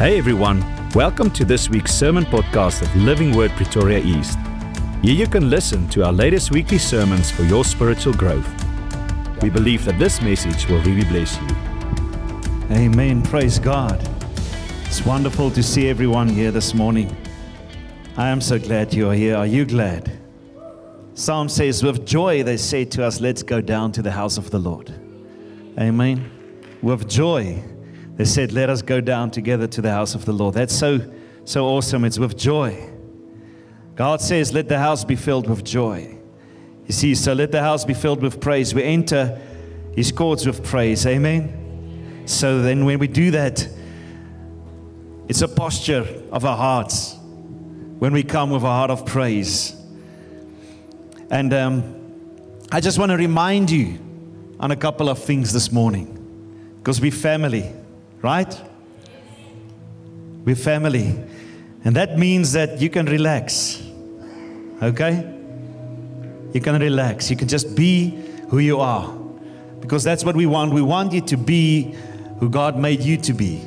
Hey everyone, welcome to this week's sermon podcast of Living Word Pretoria East. Here you can listen to our latest weekly sermons for your spiritual growth. We believe that this message will really bless you. Amen. Praise God. It's wonderful to see everyone here this morning. I am so glad you are here. Are you glad? Psalm says, With joy they say to us, Let's go down to the house of the Lord. Amen. With joy they said, Let us go down together to the house of the Lord. That's so, so awesome. It's with joy. God says, Let the house be filled with joy. You see, so let the house be filled with praise. We enter his courts with praise. Amen. So then, when we do that, it's a posture of our hearts when we come with a heart of praise. And um, I just want to remind you on a couple of things this morning because we're family right? We're family. And that means that you can relax. Okay? You can relax. You can just be who you are. Because that's what we want. We want you to be who God made you to be.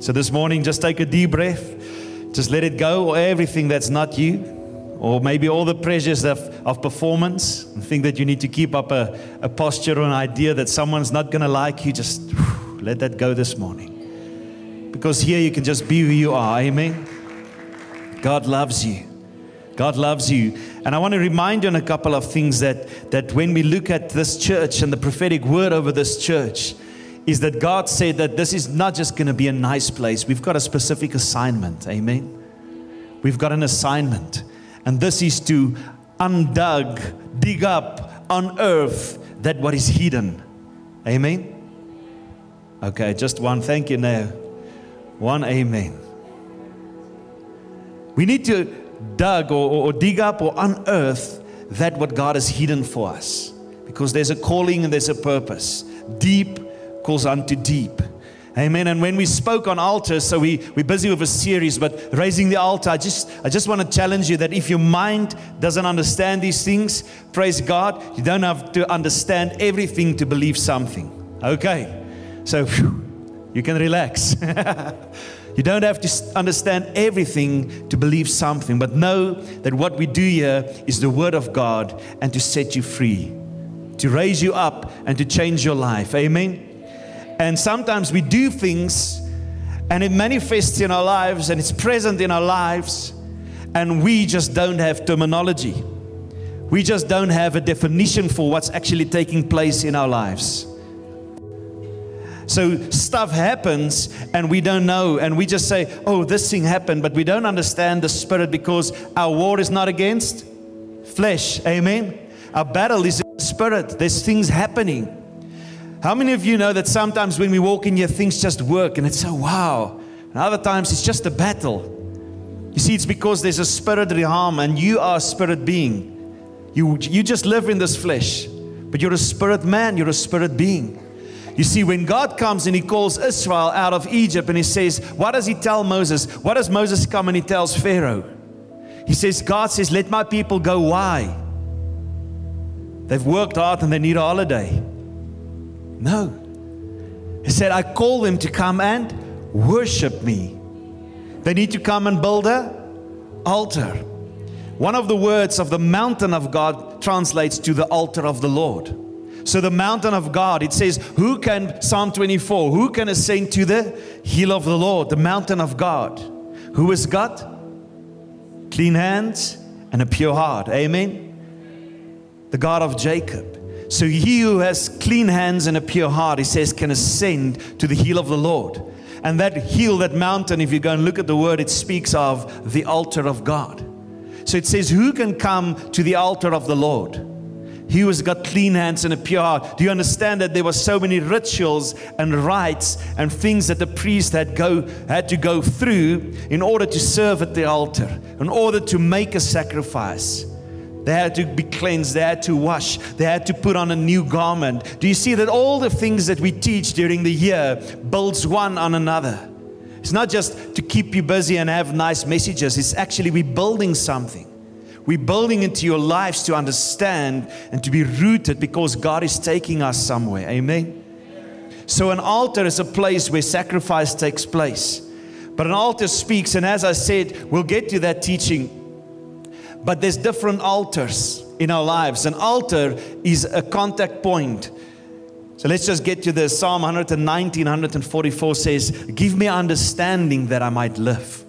So this morning, just take a deep breath. Just let it go, or everything that's not you, or maybe all the pressures of, of performance, and think that you need to keep up a, a posture or an idea that someone's not going to like you. Just let that go this morning. Because here you can just be who you are. Amen. God loves you. God loves you. And I want to remind you on a couple of things that, that when we look at this church and the prophetic word over this church, is that God said that this is not just going to be a nice place. We've got a specific assignment. Amen. We've got an assignment. And this is to undug, dig up, unearth that what is hidden. Amen. Okay, just one. Thank you now. One amen. We need to dug or, or, or dig up or unearth that what God has hidden for us. Because there's a calling and there's a purpose. Deep calls unto deep. Amen. And when we spoke on altars, so we, we're busy with a series, but raising the altar, I just I just want to challenge you that if your mind doesn't understand these things, praise God, you don't have to understand everything to believe something. Okay. So whew, you can relax. you don't have to understand everything to believe something, but know that what we do here is the Word of God and to set you free, to raise you up and to change your life. Amen. And sometimes we do things and it manifests in our lives and it's present in our lives, and we just don't have terminology. We just don't have a definition for what's actually taking place in our lives. So stuff happens and we don't know, and we just say, oh, this thing happened, but we don't understand the spirit because our war is not against flesh. Amen. Our battle is in spirit. There's things happening. How many of you know that sometimes when we walk in here, things just work and it's so wow. And other times it's just a battle. You see, it's because there's a spirit realm and you are a spirit being. You, you just live in this flesh, but you're a spirit man, you're a spirit being. You see, when God comes and He calls Israel out of Egypt and He says, What does He tell Moses? What does Moses come and He tells Pharaoh? He says, God says, Let my people go. Why? They've worked hard and they need a holiday. No. He said, I call them to come and worship me. They need to come and build a altar. One of the words of the mountain of God translates to the altar of the Lord. So the mountain of God, it says, who can, Psalm 24, who can ascend to the hill of the Lord, the mountain of God? Who has got clean hands and a pure heart? Amen. The God of Jacob. So he who has clean hands and a pure heart, he says, can ascend to the hill of the Lord. And that hill, that mountain, if you go and look at the word, it speaks of the altar of God. So it says, Who can come to the altar of the Lord? He who's got clean hands and a pure heart. Do you understand that there were so many rituals and rites and things that the priest had go had to go through in order to serve at the altar, in order to make a sacrifice? They had to be cleansed, they had to wash, they had to put on a new garment. Do you see that all the things that we teach during the year builds one on another? It's not just to keep you busy and have nice messages, it's actually we're building something. We're building into your lives to understand and to be rooted because God is taking us somewhere. Amen. So, an altar is a place where sacrifice takes place. But an altar speaks, and as I said, we'll get to that teaching. But there's different altars in our lives. An altar is a contact point. So let's just get to this. Psalm 119, 144 says, Give me understanding that I might live.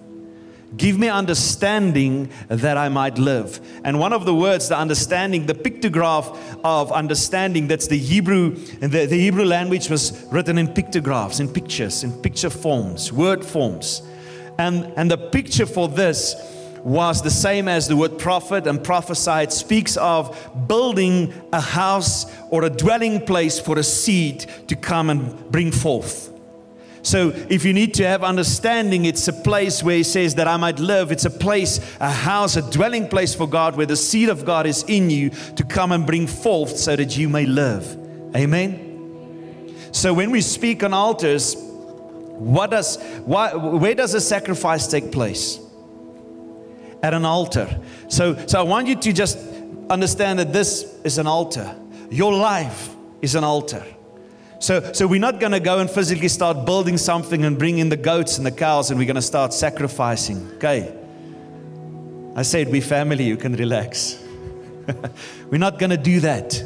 Give me understanding that I might live. And one of the words, the understanding, the pictograph of understanding, that's the Hebrew, the, the Hebrew language was written in pictographs, in pictures, in picture forms, word forms. And, and the picture for this was the same as the word prophet and prophesied speaks of building a house or a dwelling place for a seed to come and bring forth. So, if you need to have understanding, it's a place where He says that I might live. It's a place, a house, a dwelling place for God where the seed of God is in you to come and bring forth so that you may live. Amen. So, when we speak on altars, what does, why, where does a sacrifice take place? At an altar. So, so I want you to just understand that this is an altar. Your life is an altar. So, so we're not going to go and physically start building something and bring in the goats and the cows and we're going to start sacrificing. Okay. I said, we family, you can relax. we're not going to do that.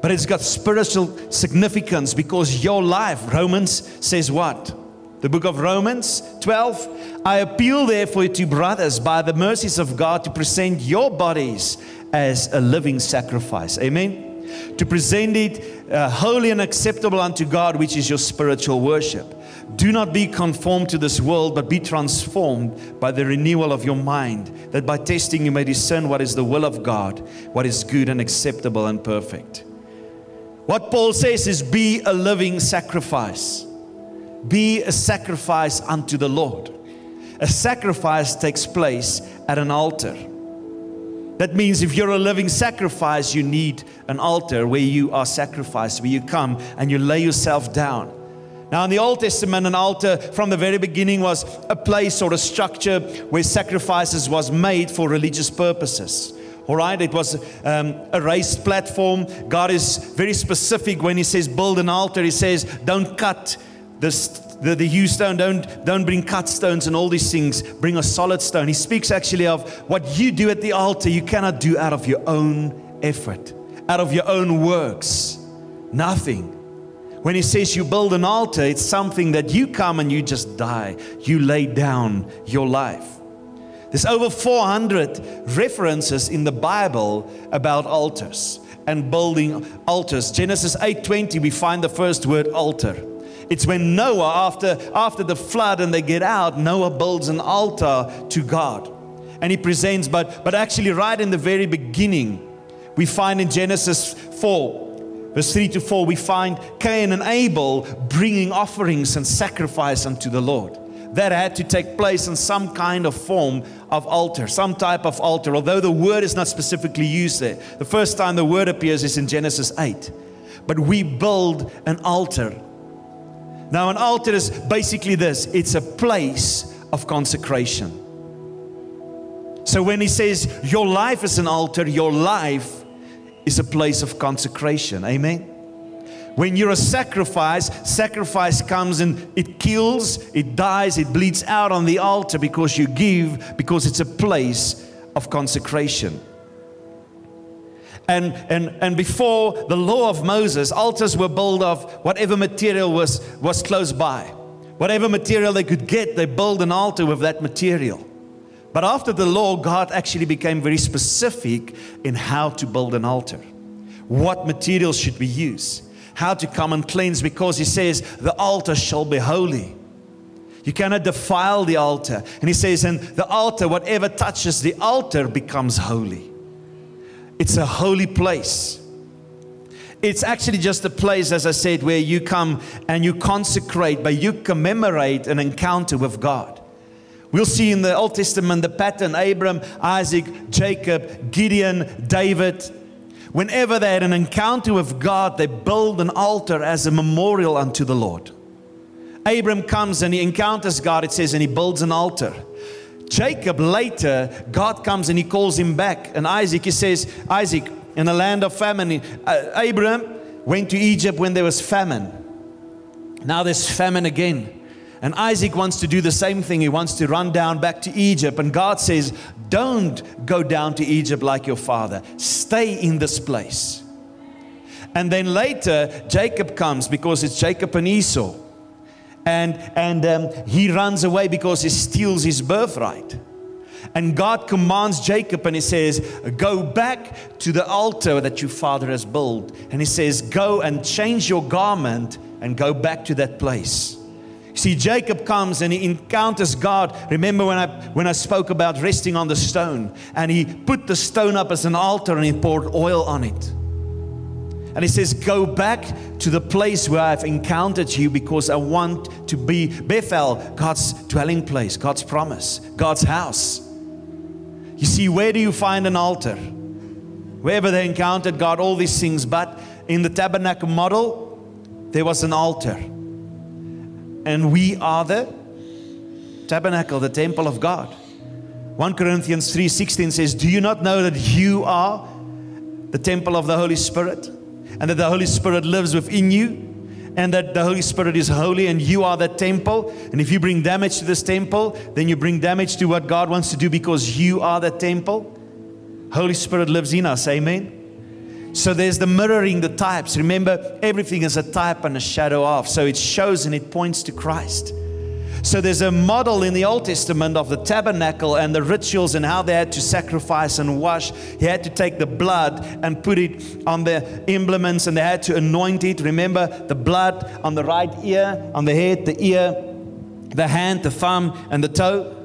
But it's got spiritual significance because your life, Romans says what? The book of Romans 12. I appeal therefore to brothers by the mercies of God to present your bodies as a living sacrifice. Amen to present it uh, holy and acceptable unto God, which is your spiritual worship. Do not be conformed to this world, but be transformed by the renewal of your mind, that by testing you may discern what is the will of God, what is good and acceptable and perfect. What Paul says is be a living sacrifice. Be a sacrifice unto the Lord. A sacrifice takes place at an altar. That means if you're a living sacrifice, you need an altar where you are sacrificed, where you come and you lay yourself down. Now, in the Old Testament, an altar from the very beginning was a place or a structure where sacrifices was made for religious purposes. All right, it was um, a raised platform. God is very specific when He says build an altar. He says don't cut this the, the hew stone, don't, don't bring cut stones and all these things. Bring a solid stone. He speaks actually of what you do at the altar, you cannot do out of your own effort, out of your own works. Nothing. When he says you build an altar, it's something that you come and you just die. You lay down your life. There's over 400 references in the Bible about altars and building altars. Genesis 8:20 we find the first word altar. It's when Noah, after, after the flood and they get out, Noah builds an altar to God. And he presents, but, but actually, right in the very beginning, we find in Genesis 4, verse 3 to 4, we find Cain and Abel bringing offerings and sacrifice unto the Lord. That had to take place in some kind of form of altar, some type of altar, although the word is not specifically used there. The first time the word appears is in Genesis 8. But we build an altar now, an altar is basically this it's a place of consecration. So, when he says your life is an altar, your life is a place of consecration. Amen. When you're a sacrifice, sacrifice comes and it kills, it dies, it bleeds out on the altar because you give, because it's a place of consecration. And, and, and before the law of Moses, altars were built of whatever material was, was close by. Whatever material they could get, they built an altar with that material. But after the law, God actually became very specific in how to build an altar. What materials should we use? How to come and cleanse, because He says, The altar shall be holy. You cannot defile the altar. And He says, And the altar, whatever touches the altar, becomes holy. It's a holy place. It's actually just a place, as I said, where you come and you consecrate, but you commemorate an encounter with God. We'll see in the Old Testament the pattern Abram, Isaac, Jacob, Gideon, David. Whenever they had an encounter with God, they build an altar as a memorial unto the Lord. Abram comes and he encounters God, it says, and he builds an altar. Jacob later, God comes and he calls him back. And Isaac, he says, Isaac, in a land of famine, uh, Abraham went to Egypt when there was famine. Now there's famine again. And Isaac wants to do the same thing. He wants to run down back to Egypt. And God says, Don't go down to Egypt like your father, stay in this place. And then later, Jacob comes because it's Jacob and Esau. And, and um, he runs away because he steals his birthright. And God commands Jacob and he says, Go back to the altar that your father has built. And he says, Go and change your garment and go back to that place. See, Jacob comes and he encounters God. Remember when I, when I spoke about resting on the stone? And he put the stone up as an altar and he poured oil on it. And he says, Go back to the place where I've encountered you because I want to be Bethel, God's dwelling place, God's promise, God's house. You see, where do you find an altar? Wherever they encountered God, all these things, but in the tabernacle model, there was an altar. And we are the tabernacle, the temple of God. 1 Corinthians 3:16 says, "Do you not know that you are the temple of the Holy Spirit?" And that the Holy Spirit lives within you and that the Holy Spirit is holy and you are that temple. And if you bring damage to this temple, then you bring damage to what God wants to do because you are that temple. Holy Spirit lives in us. Amen. So there's the mirroring the types. Remember, everything is a type and a shadow of. So it shows and it points to Christ. So there's a model in the Old Testament of the tabernacle and the rituals and how they had to sacrifice and wash. He had to take the blood and put it on the implements and they had to anoint it. Remember the blood on the right ear, on the head, the ear, the hand, the thumb, and the toe.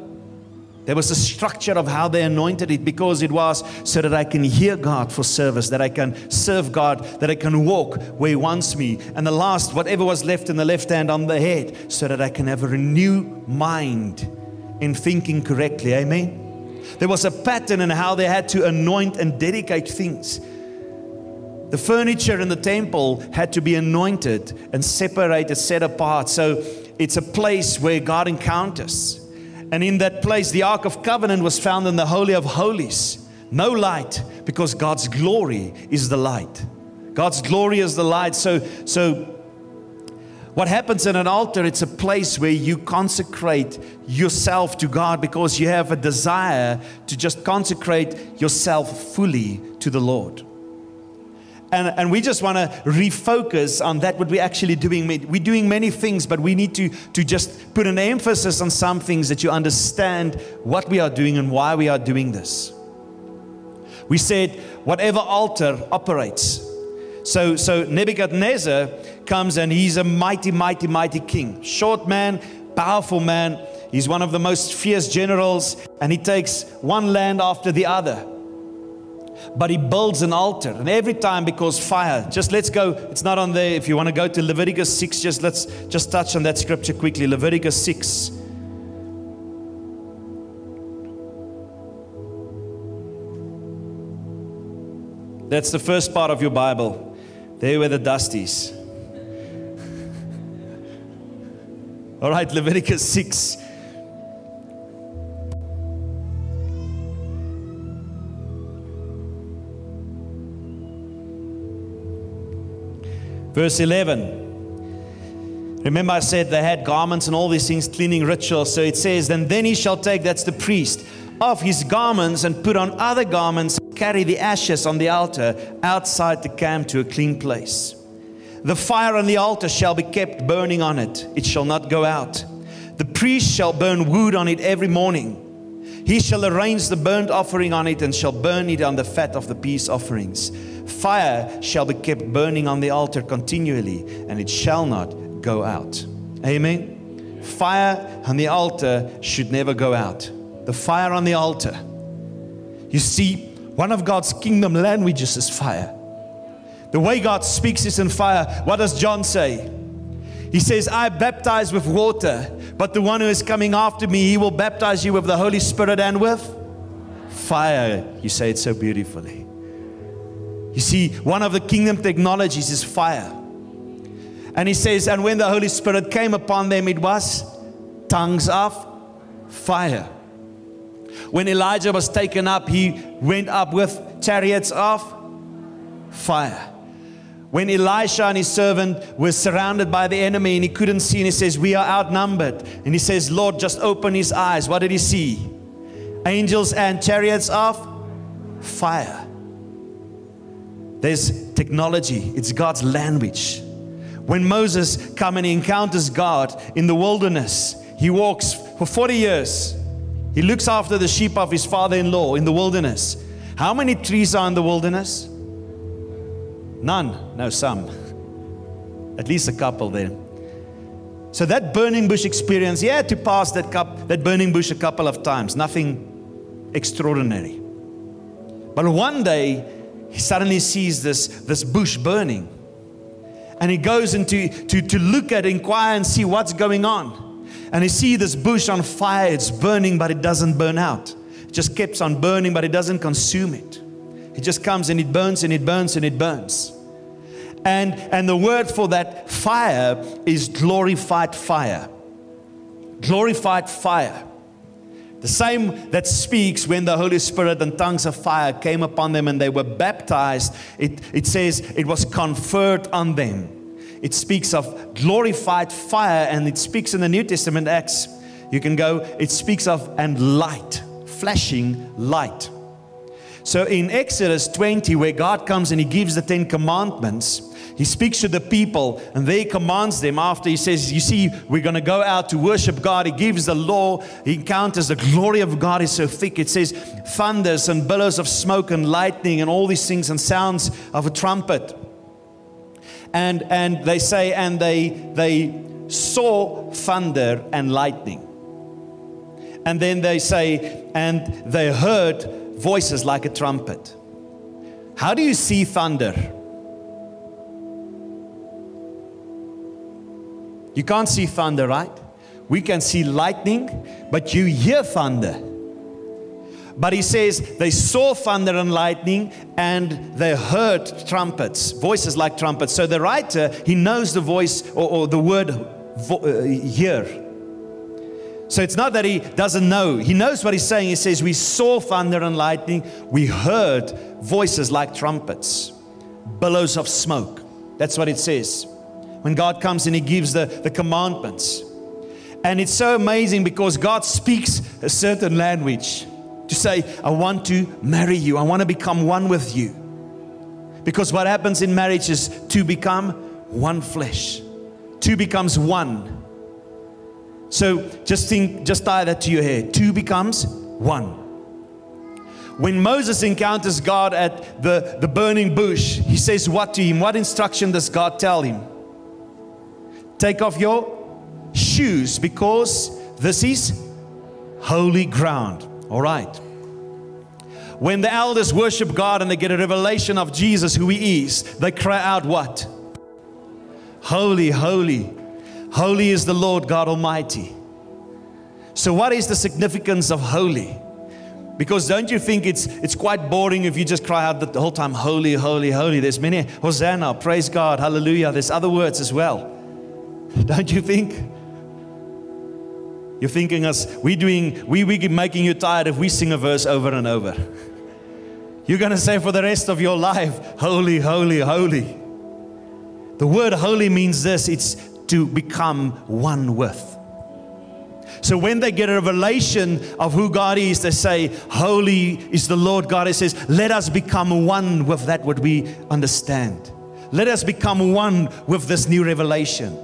There was a structure of how they anointed it because it was so that I can hear God for service, that I can serve God, that I can walk where He wants me. And the last, whatever was left in the left hand on the head, so that I can have a renewed mind in thinking correctly. Amen. There was a pattern in how they had to anoint and dedicate things. The furniture in the temple had to be anointed and separated, set apart. So it's a place where God encounters. And in that place, the Ark of Covenant was found in the Holy of Holies. No light, because God's glory is the light. God's glory is the light. So, so what happens in an altar, it's a place where you consecrate yourself to God because you have a desire to just consecrate yourself fully to the Lord. And, and we just want to refocus on that, what we're actually doing. We're doing many things, but we need to, to just put an emphasis on some things that you understand what we are doing and why we are doing this. We said, whatever altar operates. So, so Nebuchadnezzar comes and he's a mighty, mighty, mighty king. Short man, powerful man. He's one of the most fierce generals, and he takes one land after the other but he builds an altar. And every time, because fire, just let's go. It's not on there. If you want to go to Leviticus 6, just let's just touch on that scripture quickly. Leviticus 6. That's the first part of your Bible. There were the dusties. All right, Leviticus 6. Verse 11. Remember, I said they had garments and all these things, cleaning rituals. So it says, And then he shall take, that's the priest, off his garments and put on other garments, carry the ashes on the altar outside the camp to a clean place. The fire on the altar shall be kept burning on it, it shall not go out. The priest shall burn wood on it every morning. He shall arrange the burnt offering on it and shall burn it on the fat of the peace offerings. Fire shall be kept burning on the altar continually, and it shall not go out. Amen. Fire on the altar should never go out. The fire on the altar. You see, one of God's kingdom languages is fire. The way God speaks is in fire. What does John say? He says, I baptize with water, but the one who is coming after me, he will baptize you with the Holy Spirit and with fire. You say it so beautifully. You see, one of the kingdom technologies is fire. And he says, and when the Holy Spirit came upon them, it was tongues of fire. When Elijah was taken up, he went up with chariots of fire. When Elisha and his servant were surrounded by the enemy and he couldn't see, and he says, We are outnumbered. And he says, Lord, just open his eyes. What did he see? Angels and chariots of fire. There's technology, it's God's language. When Moses comes and he encounters God in the wilderness, he walks for 40 years. He looks after the sheep of his father in law in the wilderness. How many trees are in the wilderness? None. No, some. At least a couple there. So that burning bush experience, had to pass that cup, that burning bush a couple of times. Nothing extraordinary. But one day, he suddenly sees this, this bush burning. And he goes into to, to look at, inquire, and see what's going on. And he see this bush on fire. It's burning, but it doesn't burn out. It just keeps on burning, but it doesn't consume it. It just comes and it burns and it burns and it burns. And, and the word for that fire is glorified fire. Glorified fire. The same that speaks when the Holy Spirit and tongues of fire came upon them and they were baptized. It, it says it was conferred on them. It speaks of glorified fire and it speaks in the New Testament, Acts. You can go, it speaks of and light, flashing light. So in Exodus 20, where God comes and He gives the Ten Commandments, he speaks to the people and they commands them after he says, You see, we're going to go out to worship God. He gives the law. He encounters the glory of God is so thick. It says, thunders and billows of smoke and lightning and all these things and sounds of a trumpet. And, and they say, and they, they saw thunder and lightning. And then they say, and they heard voices like a trumpet. How do you see thunder? You can't see thunder, right? We can see lightning, but you hear thunder. But he says they saw thunder and lightning and they heard trumpets, voices like trumpets. So the writer, he knows the voice or, or the word vo- uh, hear. So it's not that he doesn't know. He knows what he's saying. He says, We saw thunder and lightning. We heard voices like trumpets, billows of smoke. That's what it says when God comes and He gives the, the commandments. And it's so amazing because God speaks a certain language to say, I want to marry you, I want to become one with you. Because what happens in marriage is to become one flesh, two becomes one. So just think, just tie that to your head. Two becomes one. When Moses encounters God at the, the burning bush, he says what to him? What instruction does God tell him? Take off your shoes because this is holy ground. All right. When the elders worship God and they get a revelation of Jesus, who He is, they cry out, What? Holy, holy, holy is the Lord God Almighty. So, what is the significance of holy? Because don't you think it's it's quite boring if you just cry out the whole time, holy, holy, holy? There's many Hosanna, praise God, hallelujah. There's other words as well. Don't you think? You're thinking us, we're doing, we, we making you tired if we sing a verse over and over. You're going to say for the rest of your life, holy, holy, holy. The word holy means this it's to become one with. So when they get a revelation of who God is, they say, Holy is the Lord God. It says, Let us become one with that what we understand. Let us become one with this new revelation.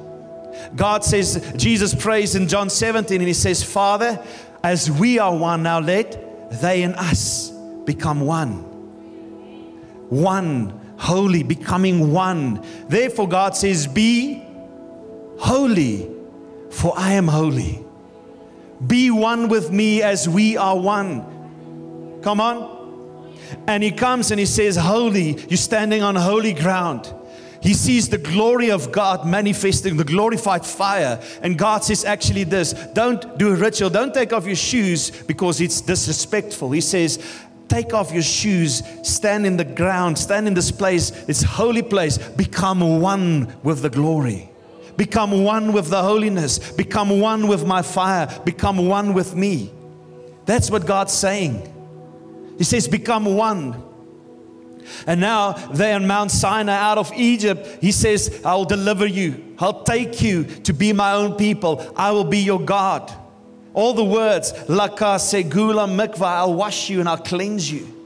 God says, Jesus prays in John 17 and he says, Father, as we are one now, let they and us become one. One, holy, becoming one. Therefore, God says, Be holy, for I am holy. Be one with me as we are one. Come on. And he comes and he says, Holy, you're standing on holy ground. He sees the glory of God manifesting, the glorified fire. And God says, actually, this don't do a ritual, don't take off your shoes because it's disrespectful. He says, take off your shoes, stand in the ground, stand in this place, this holy place, become one with the glory. Become one with the holiness. Become one with my fire. Become one with me. That's what God's saying. He says, Become one. And now they're on Mount Sinai out of Egypt. He says, I'll deliver you. I'll take you to be my own people. I will be your God. All the words, laka, segula, mikva, I'll wash you and I'll cleanse you.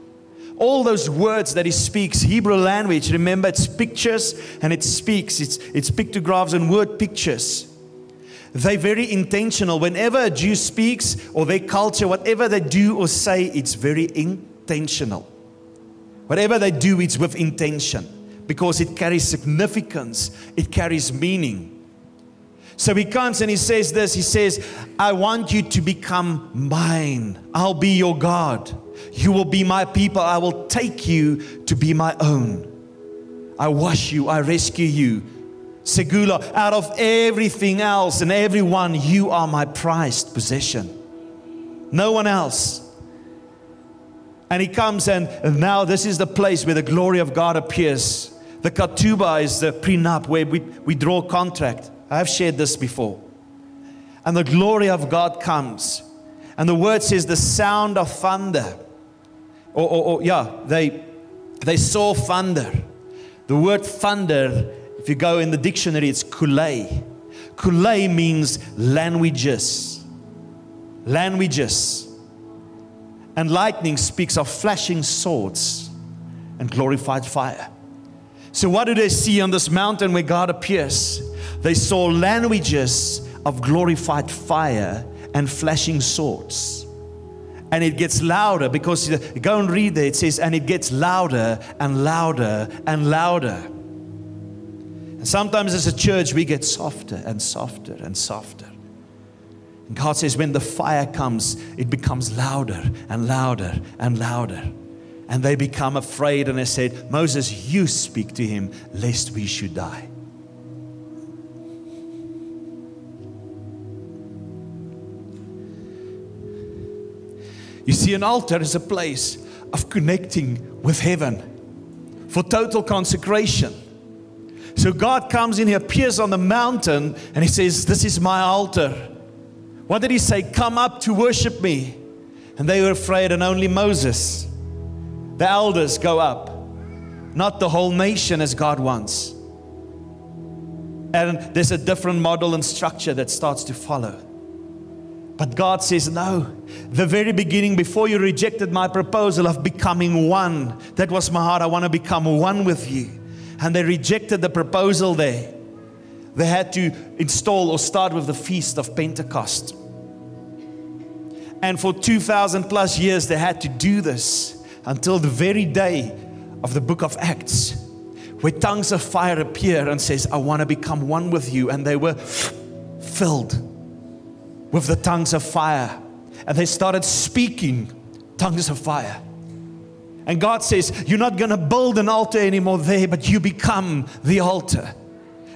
All those words that he speaks, Hebrew language, remember it's pictures and it speaks, it's, it's pictographs and word pictures. They're very intentional. Whenever a Jew speaks or their culture, whatever they do or say, it's very intentional. Whatever they do, it's with intention because it carries significance, it carries meaning. So he comes and he says this He says, I want you to become mine. I'll be your God. You will be my people. I will take you to be my own. I wash you, I rescue you. Segula, out of everything else and everyone, you are my prized possession. No one else. And he comes, and now this is the place where the glory of God appears. The katuba is the prenup where we, we draw contract. I've shared this before. And the glory of God comes. And the word says the sound of thunder. Or, or, or yeah, they, they saw thunder. The word thunder, if you go in the dictionary, it's kulei. Kulei means languages. Languages. And lightning speaks of flashing swords and glorified fire. So, what do they see on this mountain where God appears? They saw languages of glorified fire and flashing swords. And it gets louder because go and read there. It says, and it gets louder and louder and louder. And sometimes as a church, we get softer and softer and softer. And God says, when the fire comes, it becomes louder and louder and louder. And they become afraid and they said, Moses, you speak to him, lest we should die. You see, an altar is a place of connecting with heaven for total consecration. So God comes in, He appears on the mountain, and He says, This is my altar. What did he say? Come up to worship me. And they were afraid, and only Moses, the elders, go up, not the whole nation as God wants. And there's a different model and structure that starts to follow. But God says, No. The very beginning, before you rejected my proposal of becoming one, that was my heart. I want to become one with you. And they rejected the proposal there they had to install or start with the Feast of Pentecost. And for 2,000 plus years, they had to do this until the very day of the book of Acts, where tongues of fire appear and says, I want to become one with you. And they were filled with the tongues of fire. And they started speaking tongues of fire. And God says, You're not going to build an altar anymore there, but you become the altar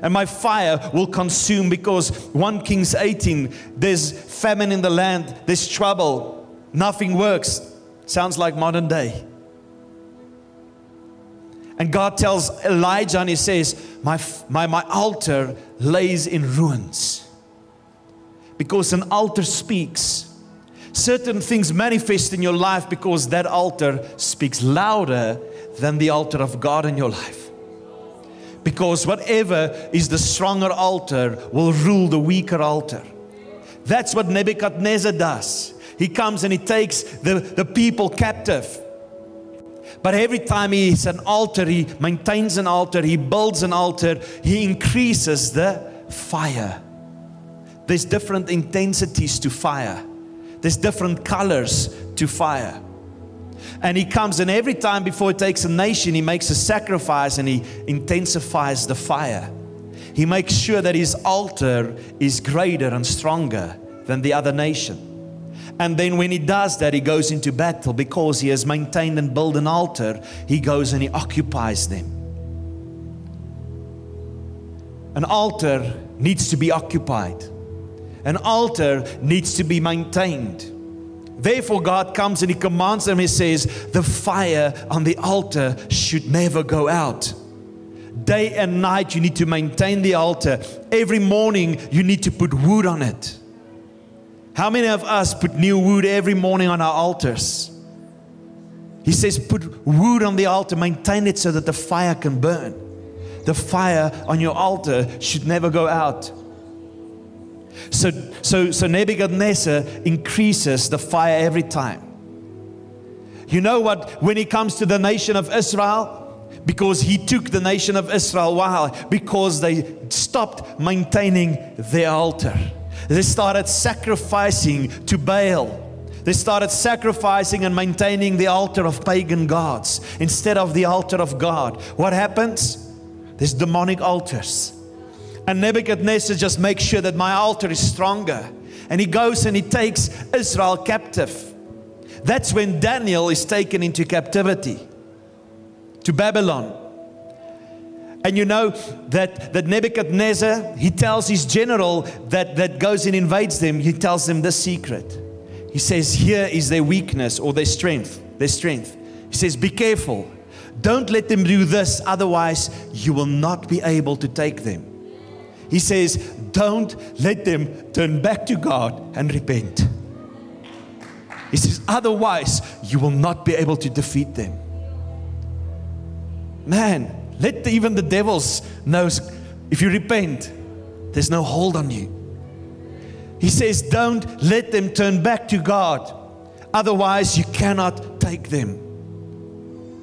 and my fire will consume because 1 Kings 18, there's famine in the land, there's trouble, nothing works. Sounds like modern day. And God tells Elijah, and He says, My, my, my altar lays in ruins. Because an altar speaks. Certain things manifest in your life because that altar speaks louder than the altar of God in your life. Because whatever is the stronger altar will rule the weaker altar. That's what Nebuchadnezzar does. He comes and he takes the, the people captive. But every time he is an altar, he maintains an altar, he builds an altar, he increases the fire. There's different intensities to fire, there's different colors to fire. And he comes, and every time before he takes a nation, he makes a sacrifice and he intensifies the fire. He makes sure that his altar is greater and stronger than the other nation. And then when he does that, he goes into battle because he has maintained and built an altar. He goes and he occupies them. An altar needs to be occupied, an altar needs to be maintained. Therefore, God comes and He commands them. He says, The fire on the altar should never go out. Day and night, you need to maintain the altar. Every morning, you need to put wood on it. How many of us put new wood every morning on our altars? He says, put wood on the altar, maintain it so that the fire can burn. The fire on your altar should never go out. So, so, so Nebuchadnezzar increases the fire every time. You know what? When he comes to the nation of Israel, because he took the nation of Israel. Why? Because they stopped maintaining their altar. They started sacrificing to Baal. They started sacrificing and maintaining the altar of pagan gods instead of the altar of God. What happens? There's demonic altars. And Nebuchadnezzar just makes sure that my altar is stronger. And he goes and he takes Israel captive. That's when Daniel is taken into captivity to Babylon. And you know that, that Nebuchadnezzar, he tells his general that, that goes and invades them, he tells them the secret. He says, Here is their weakness or their strength. Their strength. He says, Be careful. Don't let them do this, otherwise, you will not be able to take them. He says, Don't let them turn back to God and repent. He says, Otherwise, you will not be able to defeat them. Man, let the, even the devils knows if you repent, there's no hold on you. He says, Don't let them turn back to God. Otherwise, you cannot take them.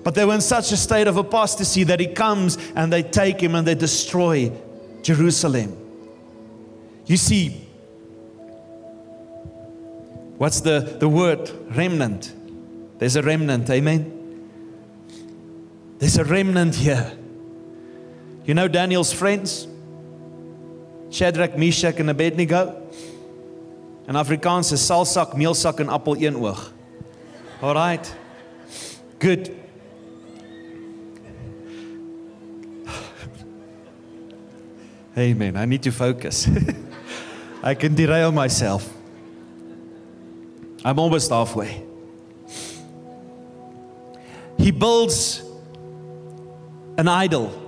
But they were in such a state of apostasy that he comes and they take him and they destroy Jerusalem. You see, what's the, the word? Remnant. There's a remnant, amen? There's a remnant here. You know Daniel's friends? Shadrach, Meshach en Abednego. In Afrikaans is salsak, meelsak en appel een oog. All right. Good. Amen. I need to focus. I can derail myself. I'm almost halfway. He builds an idol.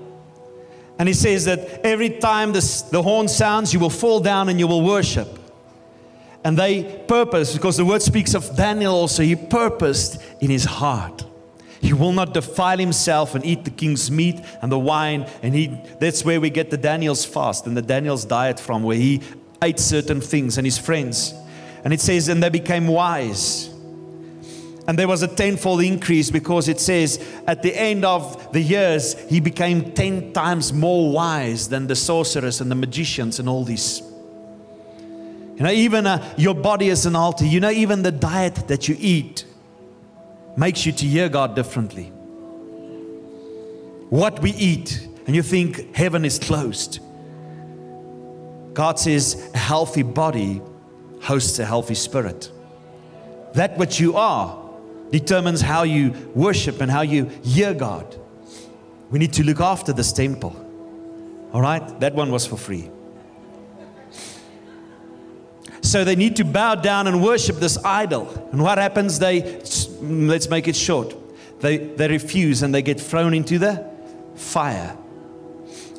And he says that every time this, the horn sounds, you will fall down and you will worship. And they purpose, because the word speaks of Daniel also, he purposed in his heart. He will not defile himself and eat the king's meat and the wine. And he, that's where we get the Daniel's fast and the Daniel's diet from, where he ate certain things and his friends. And it says, and they became wise. And there was a tenfold increase because it says at the end of the years, he became 10 times more wise than the sorcerers and the magicians and all these. You know, even uh, your body is an altar. You know, even the diet that you eat makes you to hear God differently. What we eat, and you think heaven is closed. God says a healthy body hosts a healthy spirit. That which you are determines how you worship and how you hear God. We need to look after this temple. All right? That one was for free. So they need to bow down and worship this idol. And what happens? They, let's make it short, they, they refuse and they get thrown into the fire.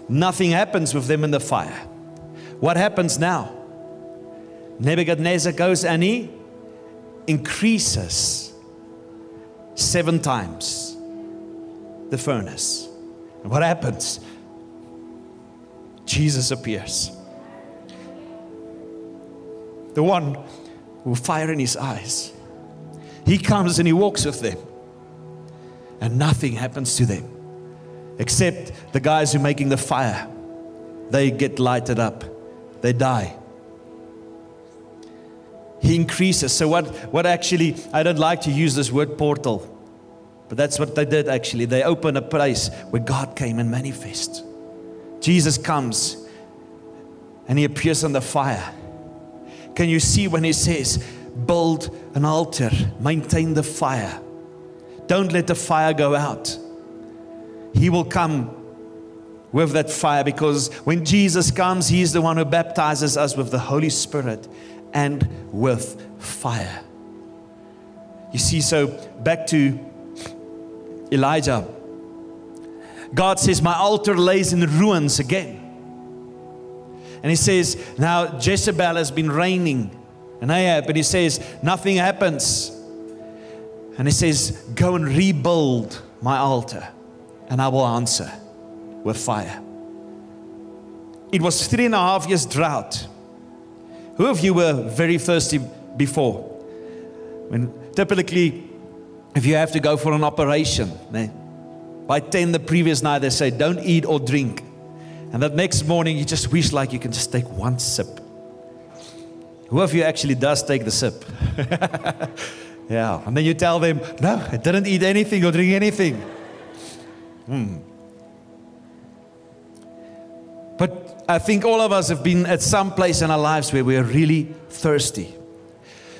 Nothing happens with them in the fire. What happens now? Nebuchadnezzar goes and he increases seven times the furnace. And what happens? Jesus appears. The one with fire in his eyes. He comes and he walks with them. And nothing happens to them except the guys who are making the fire. They get lighted up, they die he increases. So, what, what actually, I don't like to use this word portal, but that's what they did actually. They opened a place where God came and manifest. Jesus comes and he appears on the fire. Can you see when he says, build an altar, maintain the fire, don't let the fire go out? He will come with that fire because when Jesus comes, He is the one who baptizes us with the Holy Spirit and with fire. You see, so back to Elijah. God says, My altar lays in ruins again. And he says, Now Jezebel has been reigning and Ahab, and he says, Nothing happens. And he says, Go and rebuild my altar, and I will answer with fire. It was three and a half years drought. Who of you were very thirsty before? When typically, if you have to go for an operation, by 10 the previous night they say, Don't eat or drink. And that next morning you just wish like you can just take one sip. Who of you actually does take the sip? yeah. And then you tell them, No, I didn't eat anything or drink anything. Hmm. But I think all of us have been at some place in our lives where we're really thirsty.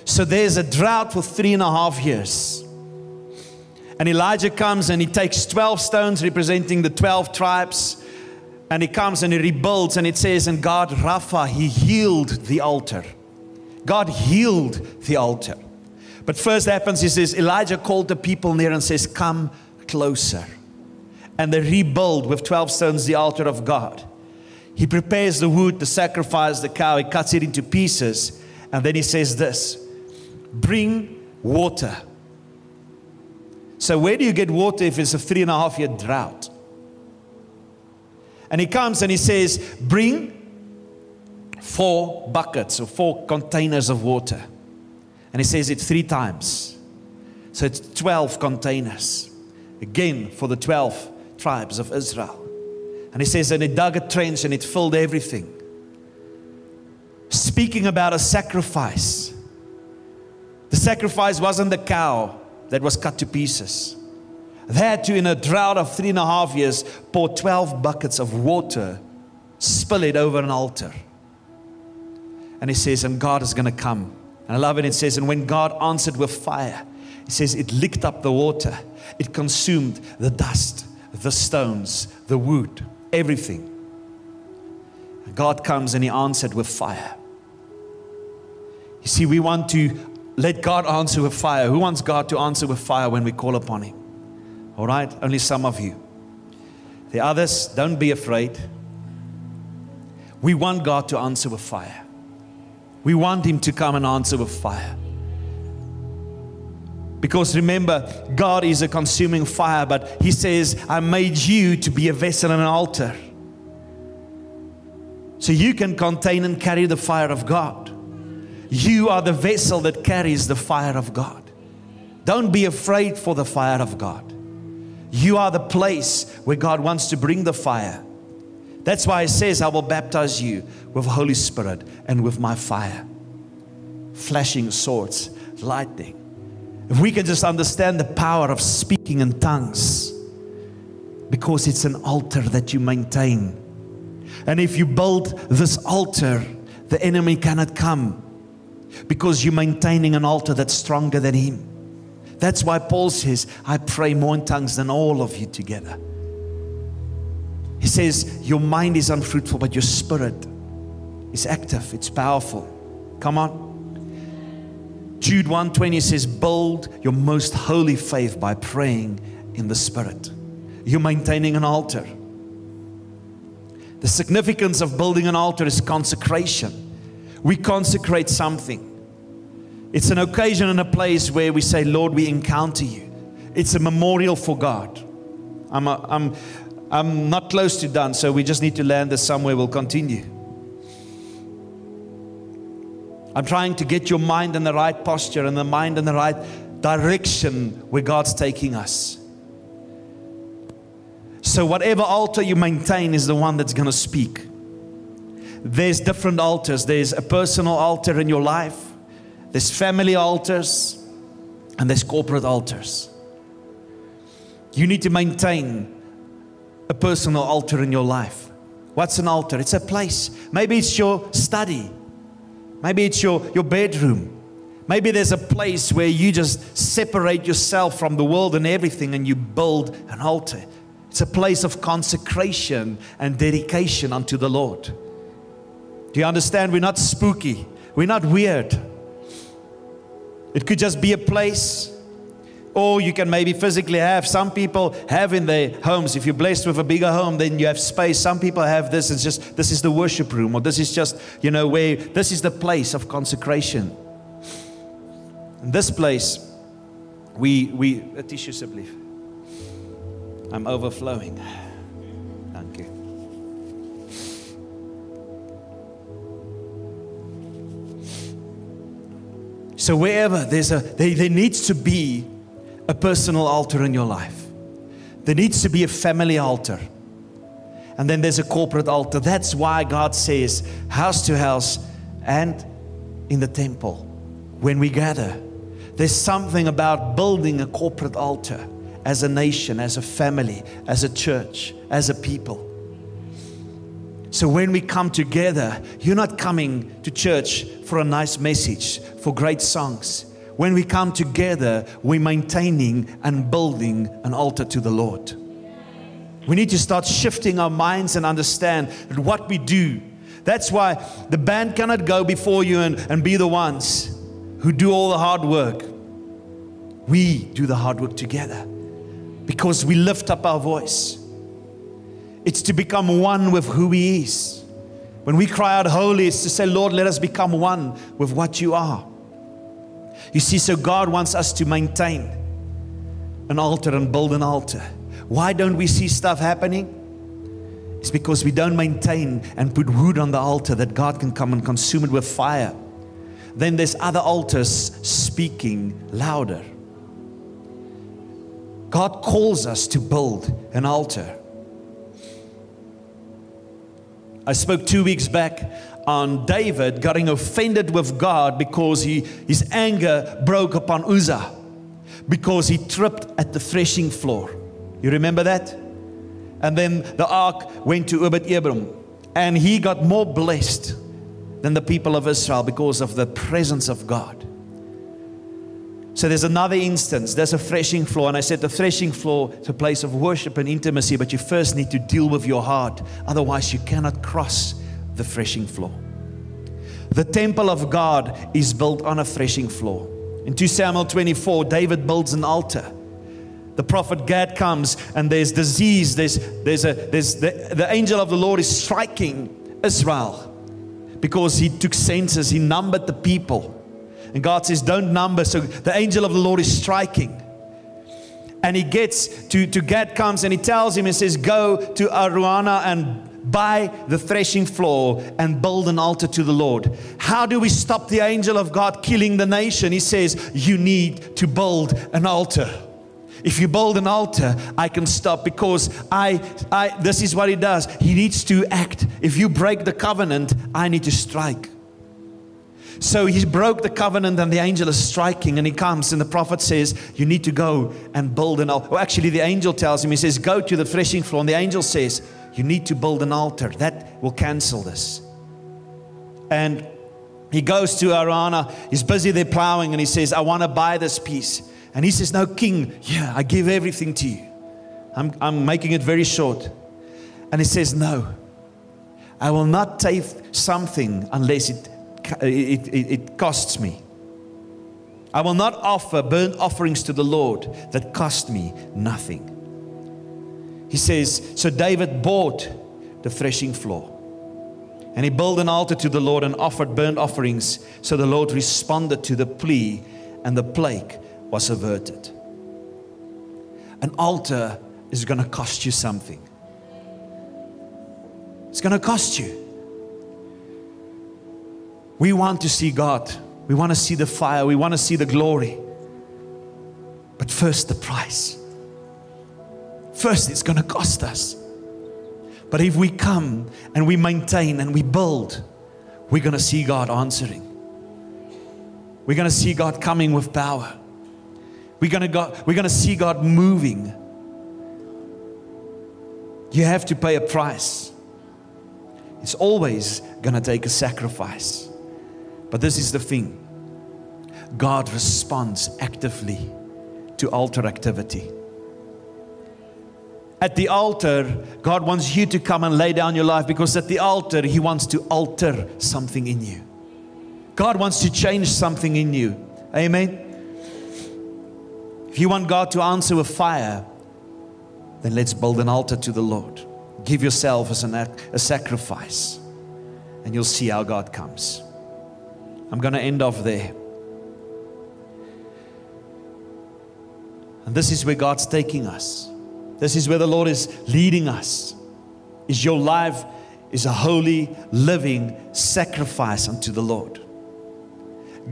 So there's a drought for three and a half years. And Elijah comes and he takes 12 stones representing the 12 tribes. And he comes and he rebuilds, and it says, And God, Rapha, he healed the altar. God healed the altar. But first happens, he says, Elijah called the people near and says, Come closer. And they rebuild with 12 stones the altar of God. He prepares the wood, the sacrifice, the cow, he cuts it into pieces. And then he says this Bring water. So, where do you get water if it's a three and a half year drought? And he comes and he says, Bring four buckets or four containers of water. And he says it three times. So it's 12 containers. Again, for the 12 tribes of Israel. And he says, and he dug a trench and it filled everything. Speaking about a sacrifice. The sacrifice wasn't the cow that was cut to pieces. They had to, in a drought of three and a half years, pour 12 buckets of water, spill it over an altar. And he says, and God is going to come. And I love it. It says, and when God answered with fire, he says, it licked up the water, it consumed the dust, the stones, the wood everything. God comes and He answered with fire. You see, we want to let God answer with fire. Who wants God to answer with fire when we call upon Him? All right, only some of you. The others, don't be afraid. We want God to answer with fire. We want Him to come and answer with fire. Because remember, God is a consuming fire, but He says, I made you to be a vessel and an altar. So you can contain and carry the fire of God. You are the vessel that carries the fire of God. Don't be afraid for the fire of God. You are the place where God wants to bring the fire. That's why He says, I will baptize you with the Holy Spirit and with my fire. Flashing swords, lightning. If we can just understand the power of speaking in tongues, because it's an altar that you maintain. And if you build this altar, the enemy cannot come because you're maintaining an altar that's stronger than him. That's why Paul says, I pray more in tongues than all of you together. He says, Your mind is unfruitful, but your spirit is active, it's powerful. Come on. Jude 120 says, Build your most holy faith by praying in the Spirit. You're maintaining an altar. The significance of building an altar is consecration. We consecrate something. It's an occasion and a place where we say, Lord, we encounter you. It's a memorial for God. I'm, a, I'm, I'm not close to done, so we just need to land this somewhere. We'll continue. I'm trying to get your mind in the right posture and the mind in the right direction where God's taking us. So, whatever altar you maintain is the one that's going to speak. There's different altars. There's a personal altar in your life, there's family altars, and there's corporate altars. You need to maintain a personal altar in your life. What's an altar? It's a place. Maybe it's your study. Maybe it's your, your bedroom. Maybe there's a place where you just separate yourself from the world and everything and you build an altar. It's a place of consecration and dedication unto the Lord. Do you understand? We're not spooky, we're not weird. It could just be a place or you can maybe physically have. Some people have in their homes. If you're blessed with a bigger home, then you have space. Some people have this. It's just this is the worship room, or this is just you know where this is the place of consecration. And this place We, we, 'n tissue. I'm overflowing. Thank you. So wherever there's a there, there needs to be a personal altar in your life. There needs to be a family altar. And then there's a corporate altar. That's why God says house to house and in the temple when we gather. There's something about building a corporate altar as a nation, as a family, as a church, as a people. So when we come together, you're not coming to church for a nice message, for great songs. When we come together, we're maintaining and building an altar to the Lord. We need to start shifting our minds and understand that what we do. That's why the band cannot go before you and, and be the ones who do all the hard work. We do the hard work together because we lift up our voice. It's to become one with who He is. When we cry out holy, it's to say, Lord, let us become one with what you are. You see, so God wants us to maintain an altar and build an altar. Why don't we see stuff happening? It's because we don't maintain and put wood on the altar that God can come and consume it with fire. Then there's other altars speaking louder. God calls us to build an altar. I spoke two weeks back on David getting offended with God because he, his anger broke upon Uzzah because he tripped at the threshing floor. You remember that? And then the ark went to Obed Edom, and he got more blessed than the people of Israel because of the presence of God. So there's another instance. There's a threshing floor. And I said the threshing floor is a place of worship and intimacy, but you first need to deal with your heart. Otherwise, you cannot cross the threshing floor. The temple of God is built on a threshing floor. In 2 Samuel 24, David builds an altar. The prophet Gad comes and there's disease. There's, there's a, there's the, the angel of the Lord is striking Israel because he took census, he numbered the people. And God says, Don't number. So the angel of the Lord is striking. And he gets to, to Gad comes and he tells him, he says, Go to Araunah and buy the threshing floor and build an altar to the Lord. How do we stop the angel of God killing the nation? He says, You need to build an altar. If you build an altar, I can stop because I, I this is what he does. He needs to act. If you break the covenant, I need to strike. So he broke the covenant, and the angel is striking, and he comes, and the prophet says, You need to go and build an altar. Well, actually, the angel tells him, He says, Go to the threshing floor. And the angel says, You need to build an altar. That will cancel this. And he goes to Araunah. He's busy there plowing, and he says, I want to buy this piece. And he says, No, king, yeah, I give everything to you. I'm, I'm making it very short. And he says, No, I will not take something unless it it, it, it costs me. I will not offer burnt offerings to the Lord that cost me nothing. He says, So David bought the threshing floor. And he built an altar to the Lord and offered burnt offerings. So the Lord responded to the plea, and the plague was averted. An altar is going to cost you something. It's going to cost you. We want to see God. We want to see the fire. We want to see the glory. But first, the price. First, it's going to cost us. But if we come and we maintain and we build, we're going to see God answering. We're going to see God coming with power. We're going to, go, we're going to see God moving. You have to pay a price. It's always going to take a sacrifice. But this is the thing God responds actively to altar activity. At the altar, God wants you to come and lay down your life because at the altar, He wants to alter something in you. God wants to change something in you. Amen. If you want God to answer with fire, then let's build an altar to the Lord. Give yourself as an, a sacrifice, and you'll see how God comes. I'm going to end off there. And this is where God's taking us. This is where the Lord is leading us. Is your life is a holy, living sacrifice unto the Lord.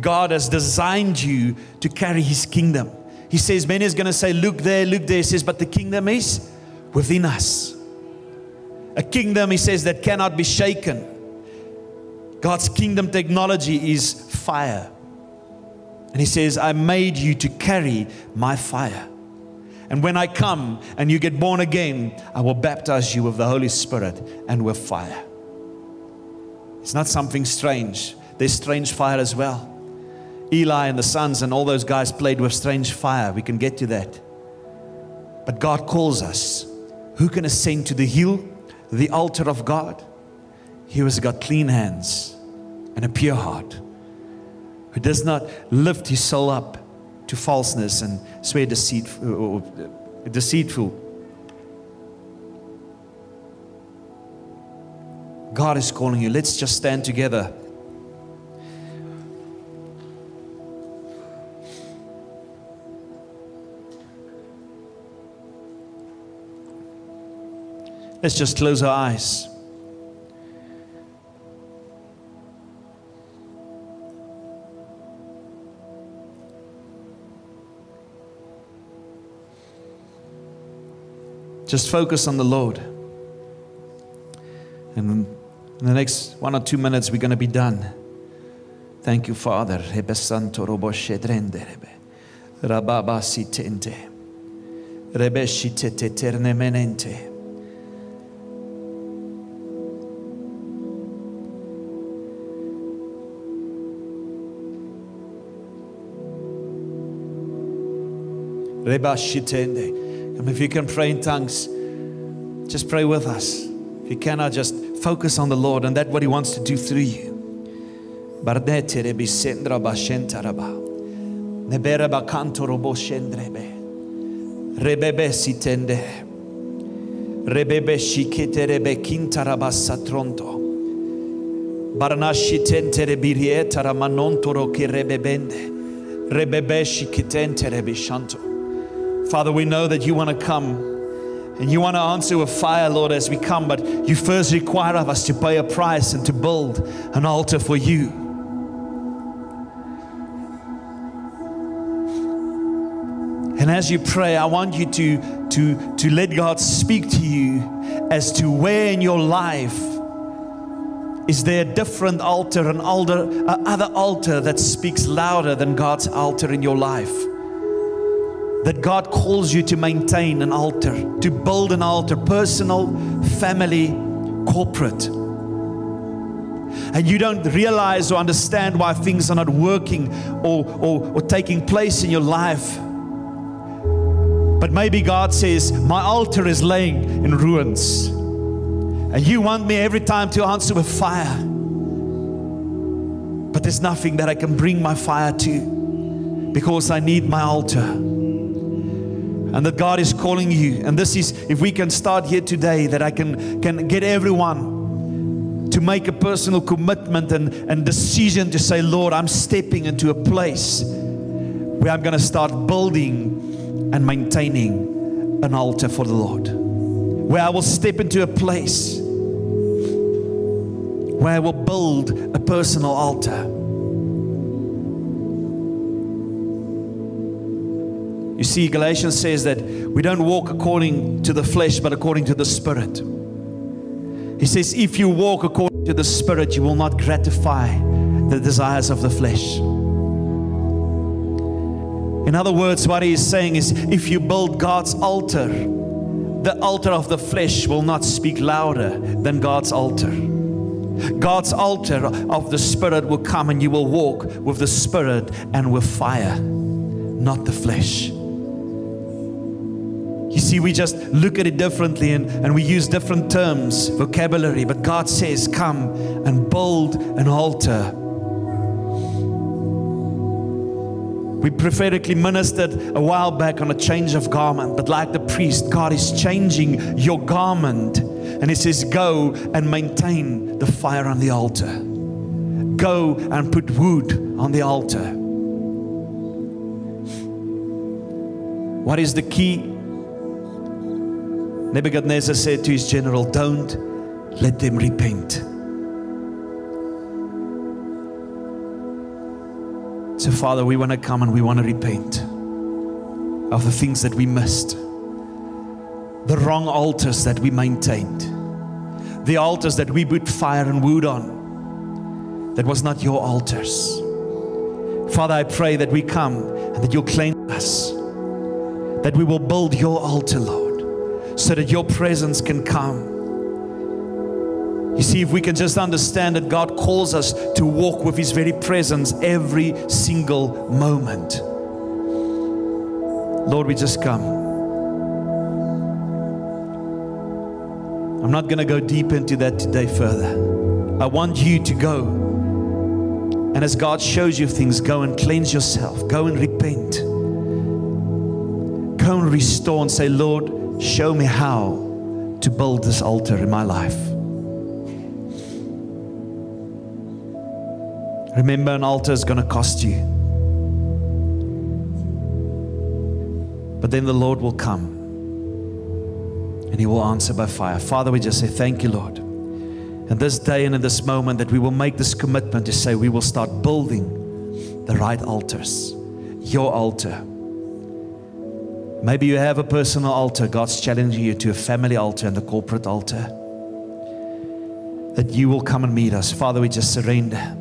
God has designed you to carry His kingdom. He says, many is going to say, Look there, look there. He says, But the kingdom is within us. A kingdom, He says, that cannot be shaken. God's kingdom technology is fire. And He says, I made you to carry my fire. And when I come and you get born again, I will baptize you with the Holy Spirit and with fire. It's not something strange. There's strange fire as well. Eli and the sons and all those guys played with strange fire. We can get to that. But God calls us. Who can ascend to the hill, the altar of God? He who has got clean hands and a pure heart, who does not lift his soul up to falseness and swear deceitful. Uh, uh, uh, deceitful. God is calling you. Let's just stand together. Let's just close our eyes. Just focus on the Lord. And in the next one or two minutes, we're going to be done. Thank you, Father. Rebashitende. And if you can pray in tongues, just pray with us. If you cannot, just focus on the Lord and that what He wants to do through you. Bardete rebi sendra bashentaraba. Nebere bakanto robo shendrebe. Rebebe sitende. Rebebe shikete rebe kintaraba satronto. Barnashitente rebirieta ramanontoro ki rebebende. Rebebe shikitente rebi shanto. Father, we know that you want to come and you want to answer with fire, Lord, as we come, but you first require of us to pay a price and to build an altar for you. And as you pray, I want you to, to, to let God speak to you as to where in your life is there a different altar, an altar, other altar that speaks louder than God's altar in your life that God calls you to maintain an altar, to build an altar, personal, family, corporate. And you don't realize or understand why things are not working or, or, or taking place in your life. But maybe God says, My altar is laying in ruins. And you want me every time to answer with fire. But there's nothing that I can bring my fire to because I need my altar and that God is calling you. And this is, if we can start here today, that I can, can get everyone to make a personal commitment and, and decision to say, Lord, I'm stepping into a place where I'm going to start building and maintaining an altar for the Lord. Where I will step into a place where I will build a personal altar You see, Galatians says that we don't walk according to the flesh, but according to the Spirit. He says, if you walk according to the Spirit, you will not gratify the desires of the flesh. In other words, what he is saying is if you build God's altar, the altar of the flesh will not speak louder than God's altar. God's altar of the Spirit will come and you will walk with the Spirit and with fire, not the flesh. You see, we just look at it differently and, and we use different terms, vocabulary, but God says, Come and build an altar. We prophetically ministered a while back on a change of garment, but like the priest, God is changing your garment. And He says, Go and maintain the fire on the altar. Go and put wood on the altar. What is the key? Nebuchadnezzar said to his general, Don't let them repent. So, Father, we want to come and we want to repent of the things that we missed, the wrong altars that we maintained, the altars that we put fire and wood on that was not your altars. Father, I pray that we come and that you'll us, that we will build your altar, Lord, so that your presence can come. You see, if we can just understand that God calls us to walk with His very presence every single moment. Lord, we just come. I'm not going to go deep into that today further. I want you to go. And as God shows you things, go and cleanse yourself, go and repent, go and restore and say, Lord, show me how to build this altar in my life. Remember, an altar is going to cost you. But then the Lord will come and He will answer by fire. Father, we just say, Thank you, Lord. And this day and in this moment, that we will make this commitment to say, we will start building the right altars, your altar. Maybe you have a personal altar. God's challenging you to a family altar and the corporate altar. That you will come and meet us. Father, we just surrender.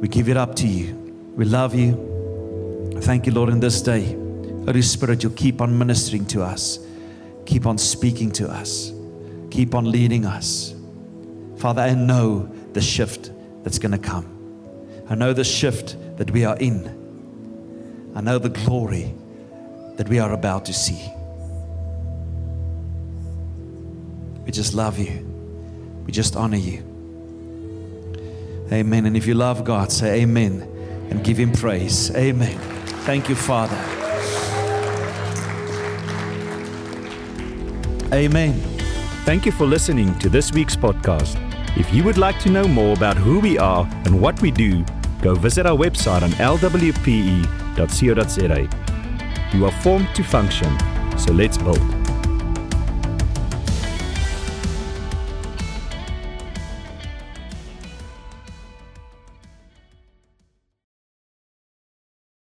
We give it up to you. We love you. Thank you, Lord, in this day. Holy Spirit, you'll keep on ministering to us, keep on speaking to us, keep on leading us. Father, I know the shift that's going to come. I know the shift that we are in. I know the glory that we are about to see. We just love you. We just honor you. Amen. And if you love God, say amen and give him praise. Amen. Thank you, Father. Amen. Thank you for listening to this week's podcast. If you would like to know more about who we are and what we do, go visit our website on lwpe.co.za. You are formed to function, so let's build.